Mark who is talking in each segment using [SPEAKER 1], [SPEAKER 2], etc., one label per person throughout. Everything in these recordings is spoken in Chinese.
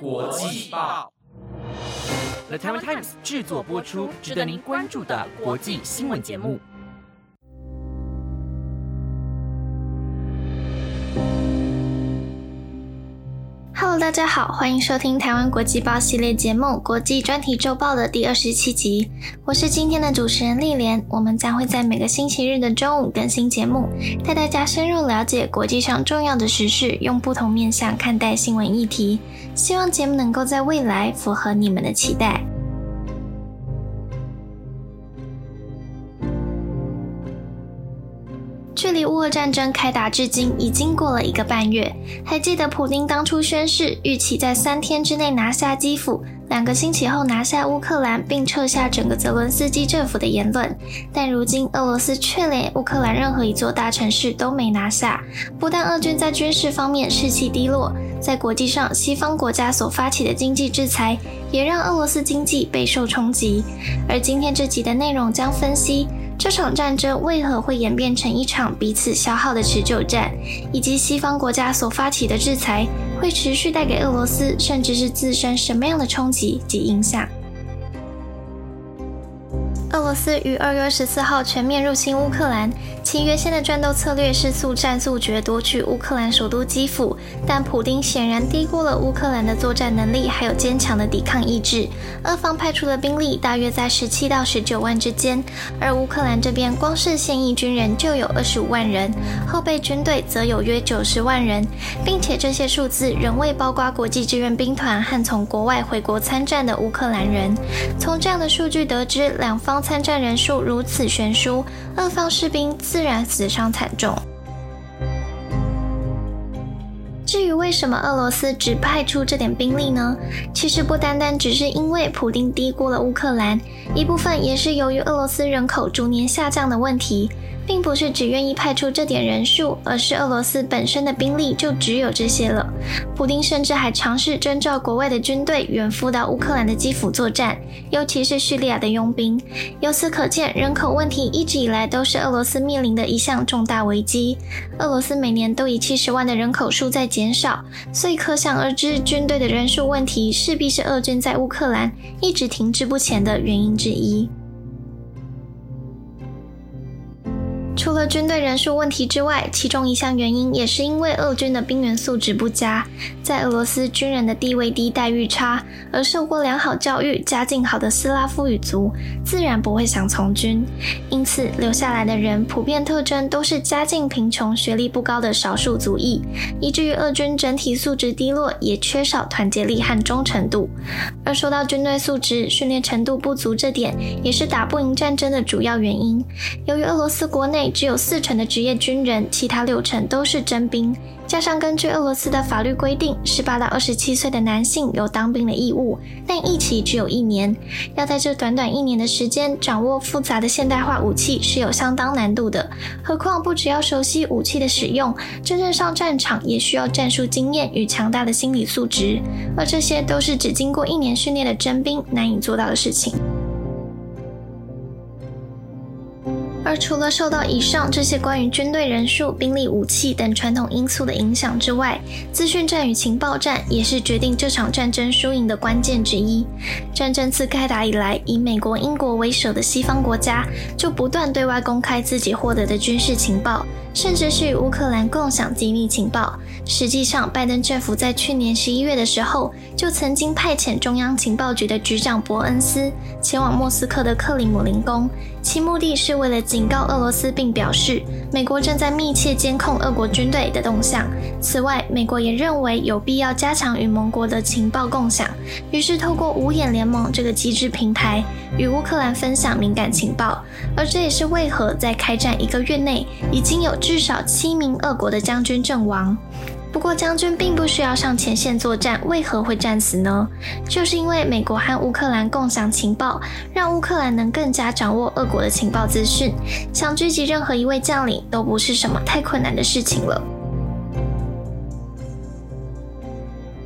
[SPEAKER 1] 国际报
[SPEAKER 2] ，The t i m e Times 制作播出，值得您关注的国际新闻节目。
[SPEAKER 3] Hello，大家好，欢迎收听台湾国际报系列节目《国际专题周报》的第二十七集。我是今天的主持人丽莲，我们将会在每个星期日的中午更新节目，带大家深入了解国际上重要的时事，用不同面向看待新闻议题。希望节目能够在未来符合你们的期待。距离乌俄战争开打至今已经过了一个半月，还记得普丁当初宣誓预期在三天之内拿下基辅，两个星期后拿下乌克兰，并撤下整个泽伦斯基政府的言论。但如今俄罗斯却连乌克兰任何一座大城市都没拿下，不但俄军在军事方面士气低落，在国际上西方国家所发起的经济制裁也让俄罗斯经济备受冲击。而今天这集的内容将分析。这场战争为何会演变成一场彼此消耗的持久战，以及西方国家所发起的制裁会持续带给俄罗斯甚至是自身什么样的冲击及影响？俄罗斯于二月十四号全面入侵乌克兰。其原先的战斗策略是速战速决夺取乌克兰首都基辅，但普丁显然低估了乌克兰的作战能力，还有坚强的抵抗意志。俄方派出的兵力大约在十七到十九万之间，而乌克兰这边光是现役军人就有二十五万人，后备军队则有约九十万人，并且这些数字仍未包括国际志愿兵团和从国外回国参战的乌克兰人。从这样的数据得知，两方参战人数如此悬殊，俄方士兵。自然死伤惨重。至于为什么俄罗斯只派出这点兵力呢？其实不单单只是因为普丁低估了乌克兰，一部分也是由于俄罗斯人口逐年下降的问题。并不是只愿意派出这点人数，而是俄罗斯本身的兵力就只有这些了。普丁甚至还尝试征召国外的军队远赴到乌克兰的基辅作战，尤其是叙利亚的佣兵。由此可见，人口问题一直以来都是俄罗斯面临的一项重大危机。俄罗斯每年都以七十万的人口数在减少，所以可想而知，军队的人数问题势必是俄军在乌克兰一直停滞不前的原因之一。除了军队人数问题之外，其中一项原因也是因为俄军的兵员素质不佳。在俄罗斯，军人的地位低、待遇差，而受过良好教育、家境好的斯拉夫语族自然不会想从军。因此，留下来的人普遍特征都是家境贫穷、学历不高的少数族裔，以至于俄军整体素质低落，也缺少团结力和忠诚度。而说到军队素质、训练程度不足这点，也是打不赢战争的主要原因。由于俄罗斯国内只有四成的职业军人，其他六成都是征兵。加上根据俄罗斯的法律规定，十八到二十七岁的男性有当兵的义务，但一期只有一年。要在这短短一年的时间掌握复杂的现代化武器是有相当难度的。何况不只要熟悉武器的使用，真正上战场也需要战术经验与强大的心理素质，而这些都是只经过一年训练的征兵难以做到的事情。而除了受到以上这些关于军队人数、兵力、武器等传统因素的影响之外，资讯战与情报战也是决定这场战争输赢的关键之一。战争自开打以来，以美国、英国为首的西方国家就不断对外公开自己获得的军事情报。甚至是与乌克兰共享机密情报。实际上，拜登政府在去年十一月的时候，就曾经派遣中央情报局的局长伯恩斯前往莫斯科的克里姆林宫，其目的是为了警告俄罗斯，并表示美国正在密切监控俄国军队的动向。此外，美国也认为有必要加强与盟国的情报共享，于是透过五眼联盟这个机制平台，与乌克兰分享敏感情报。而这也是为何在开战一个月内，已经有至少七名俄国的将军阵亡。不过，将军并不需要上前线作战，为何会战死呢？就是因为美国和乌克兰共享情报，让乌克兰能更加掌握俄国的情报资讯，想狙击任何一位将领都不是什么太困难的事情了。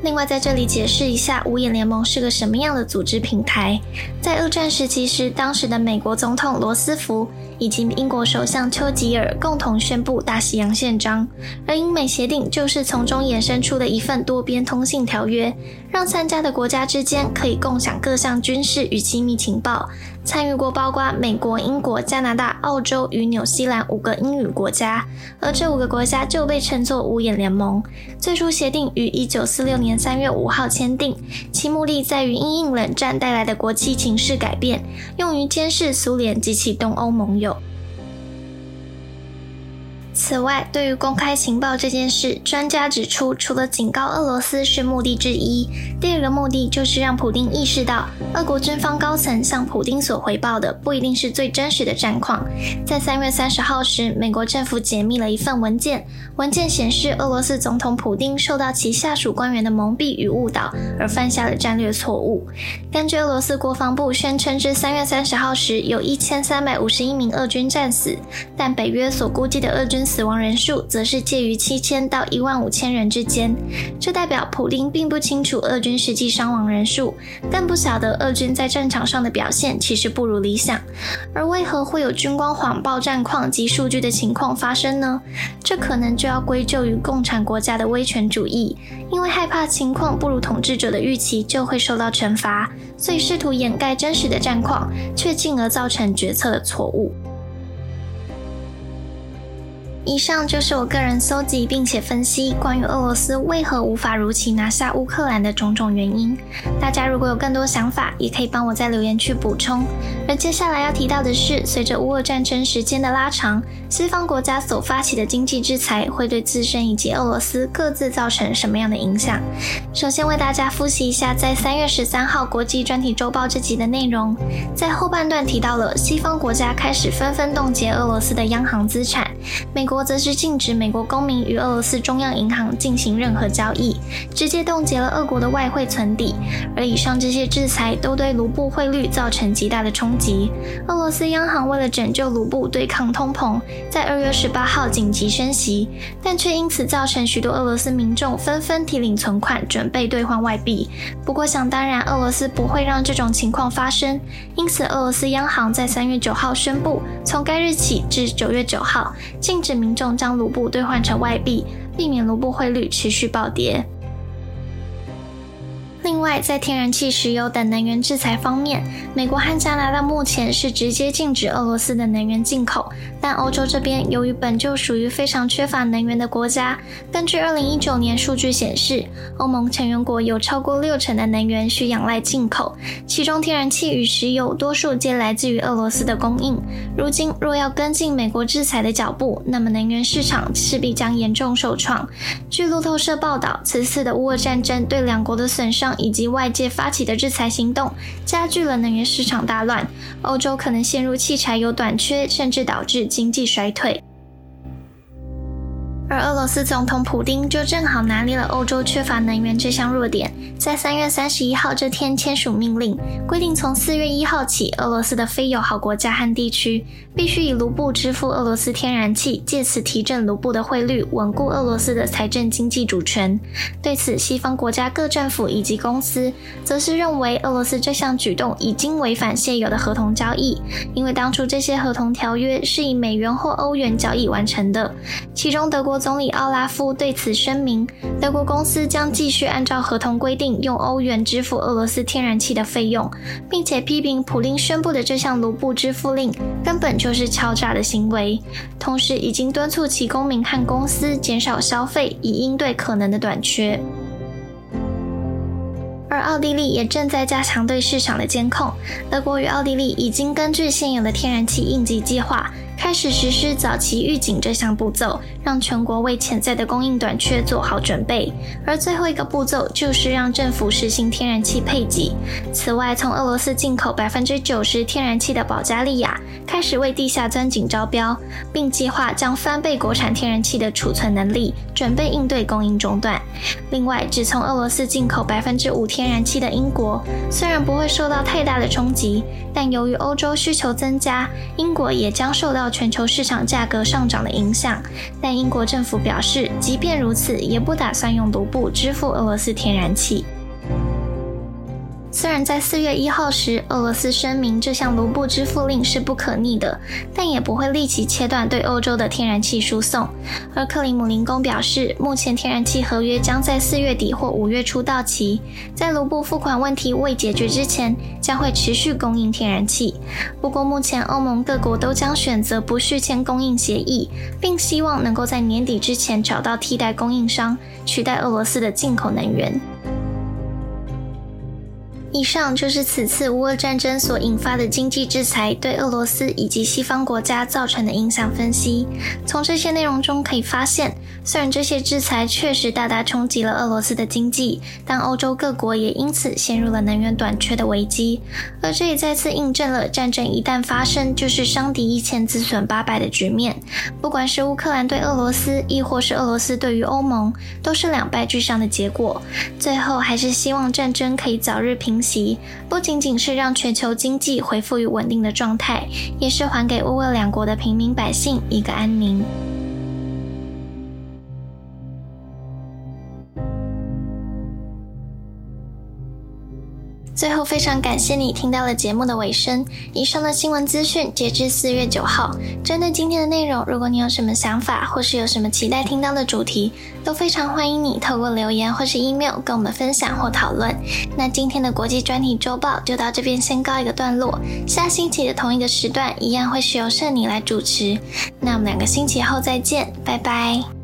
[SPEAKER 3] 另外，在这里解释一下，五眼联盟是个什么样的组织平台。在二战时期时，当时的美国总统罗斯福以及英国首相丘吉尔共同宣布大西洋宪章，而英美协定就是从中衍生出的一份多边通信条约，让参加的国家之间可以共享各项军事与机密情报。参与过包括美国、英国、加拿大、澳洲与纽西兰五个英语国家，而这五个国家就被称作五眼联盟。最初协定于一九四六年三月五号签订，其目的在于因应冷战带来的国际情势改变，用于监视苏联及其东欧盟友。此外，对于公开情报这件事，专家指出，除了警告俄罗斯是目的之一，第二个目的就是让普丁意识到，俄国军方高层向普丁所回报的不一定是最真实的战况。在三月三十号时，美国政府解密了一份文件，文件显示，俄罗斯总统普丁受到其下属官员的蒙蔽与误导，而犯下了战略错误。根据俄罗斯国防部宣称，至三月三十号时，有一千三百五十一名俄军战死，但北约所估计的俄军。死亡人数则是介于七千到一万五千人之间，这代表普丁并不清楚俄军实际伤亡人数，更不晓得俄军在战场上的表现其实不如理想。而为何会有军官谎报战况及数据的情况发生呢？这可能就要归咎于共产国家的威权主义，因为害怕情况不如统治者的预期就会受到惩罚，所以试图掩盖真实的战况，却进而造成决策的错误。以上就是我个人搜集并且分析关于俄罗斯为何无法如期拿下乌克兰的种种原因。大家如果有更多想法，也可以帮我在留言区补充。而接下来要提到的是，随着乌俄战争时间的拉长，西方国家所发起的经济制裁会对自身以及俄罗斯各自造成什么样的影响？首先为大家复习一下在三月十三号国际专题周报这集的内容，在后半段提到了西方国家开始纷纷冻结俄罗斯的央行资产，美国。则是禁止美国公民与俄罗斯中央银行进行任何交易，直接冻结了俄国的外汇存底。而以上这些制裁都对卢布汇率造成极大的冲击。俄罗斯央行为了拯救卢布、对抗通膨，在二月十八号紧急升息，但却因此造成许多俄罗斯民众纷纷提领存款，准备兑换外币。不过想当然，俄罗斯不会让这种情况发生，因此俄罗斯央行在三月九号宣布，从该日起至九月九号，禁止民众将卢布兑换成外币，避免卢布汇率持续暴跌。另外，在天然气、石油等能源制裁方面，美国和加拿大目前是直接禁止俄罗斯的能源进口。但欧洲这边由于本就属于非常缺乏能源的国家，根据2019年数据显示，欧盟成员国有超过六成的能源需仰赖进口，其中天然气与石油多数皆来自于俄罗斯的供应。如今若要跟进美国制裁的脚步，那么能源市场势必将严重受创。据路透社报道，此次的乌俄战争对两国的损伤。以及外界发起的制裁行动，加剧了能源市场大乱，欧洲可能陷入汽柴油短缺，甚至导致经济衰退。而俄罗斯总统普京就正好拿捏了欧洲缺乏能源这项弱点，在三月三十一号这天签署命令，规定从四月一号起，俄罗斯的非友好国家和地区必须以卢布支付俄罗斯天然气，借此提振卢布的汇率，稳固俄罗斯的财政经济主权。对此，西方国家各政府以及公司则是认为，俄罗斯这项举动已经违反现有的合同交易，因为当初这些合同条约是以美元或欧元交易完成的，其中德国。总理奥拉夫对此声明，德国公司将继续按照合同规定用欧元支付俄罗斯天然气的费用，并且批评普林宣布的这项卢布支付令根本就是敲诈的行为，同时已经敦促其公民和公司减少消费，以应对可能的短缺。而奥地利也正在加强对市场的监控，德国与奥地利已经根据现有的天然气应急计划。开始实施早期预警这项步骤，让全国为潜在的供应短缺做好准备。而最后一个步骤就是让政府实行天然气配给。此外，从俄罗斯进口百分之九十天然气的保加利亚开始为地下钻井招标，并计划将翻倍国产天然气的储存能力，准备应对供应中断。另外，只从俄罗斯进口百分之五天然气的英国，虽然不会受到太大的冲击，但由于欧洲需求增加，英国也将受到。全球市场价格上涨的影响，但英国政府表示，即便如此，也不打算用卢布支付俄罗斯天然气。虽然在四月一号时，俄罗斯声明这项卢布支付令是不可逆的，但也不会立即切断对欧洲的天然气输送。而克里姆林宫表示，目前天然气合约将在四月底或五月初到期，在卢布付款问题未解决之前，将会持续供应天然气。不过，目前欧盟各国都将选择不续签供应协议，并希望能够在年底之前找到替代供应商，取代俄罗斯的进口能源。以上就是此次乌俄战争所引发的经济制裁对俄罗斯以及西方国家造成的影响分析。从这些内容中可以发现，虽然这些制裁确实大大冲击了俄罗斯的经济，但欧洲各国也因此陷入了能源短缺的危机。而这也再次印证了战争一旦发生就是伤敌一千自损八百的局面。不管是乌克兰对俄罗斯，亦或是俄罗斯对于欧盟，都是两败俱伤的结果。最后还是希望战争可以早日平。不仅仅是让全球经济恢复于稳定的状态，也是还给乌俄两国的平民百姓一个安宁。最后，非常感谢你听到了节目的尾声。以上的新闻资讯截至四月九号。针对今天的内容，如果你有什么想法，或是有什么期待听到的主题，都非常欢迎你透过留言或是 email 跟我们分享或讨论。那今天的国际专题周报就到这边先告一个段落。下星期的同一个时段，一样会是由圣你来主持。那我们两个星期后再见，拜拜。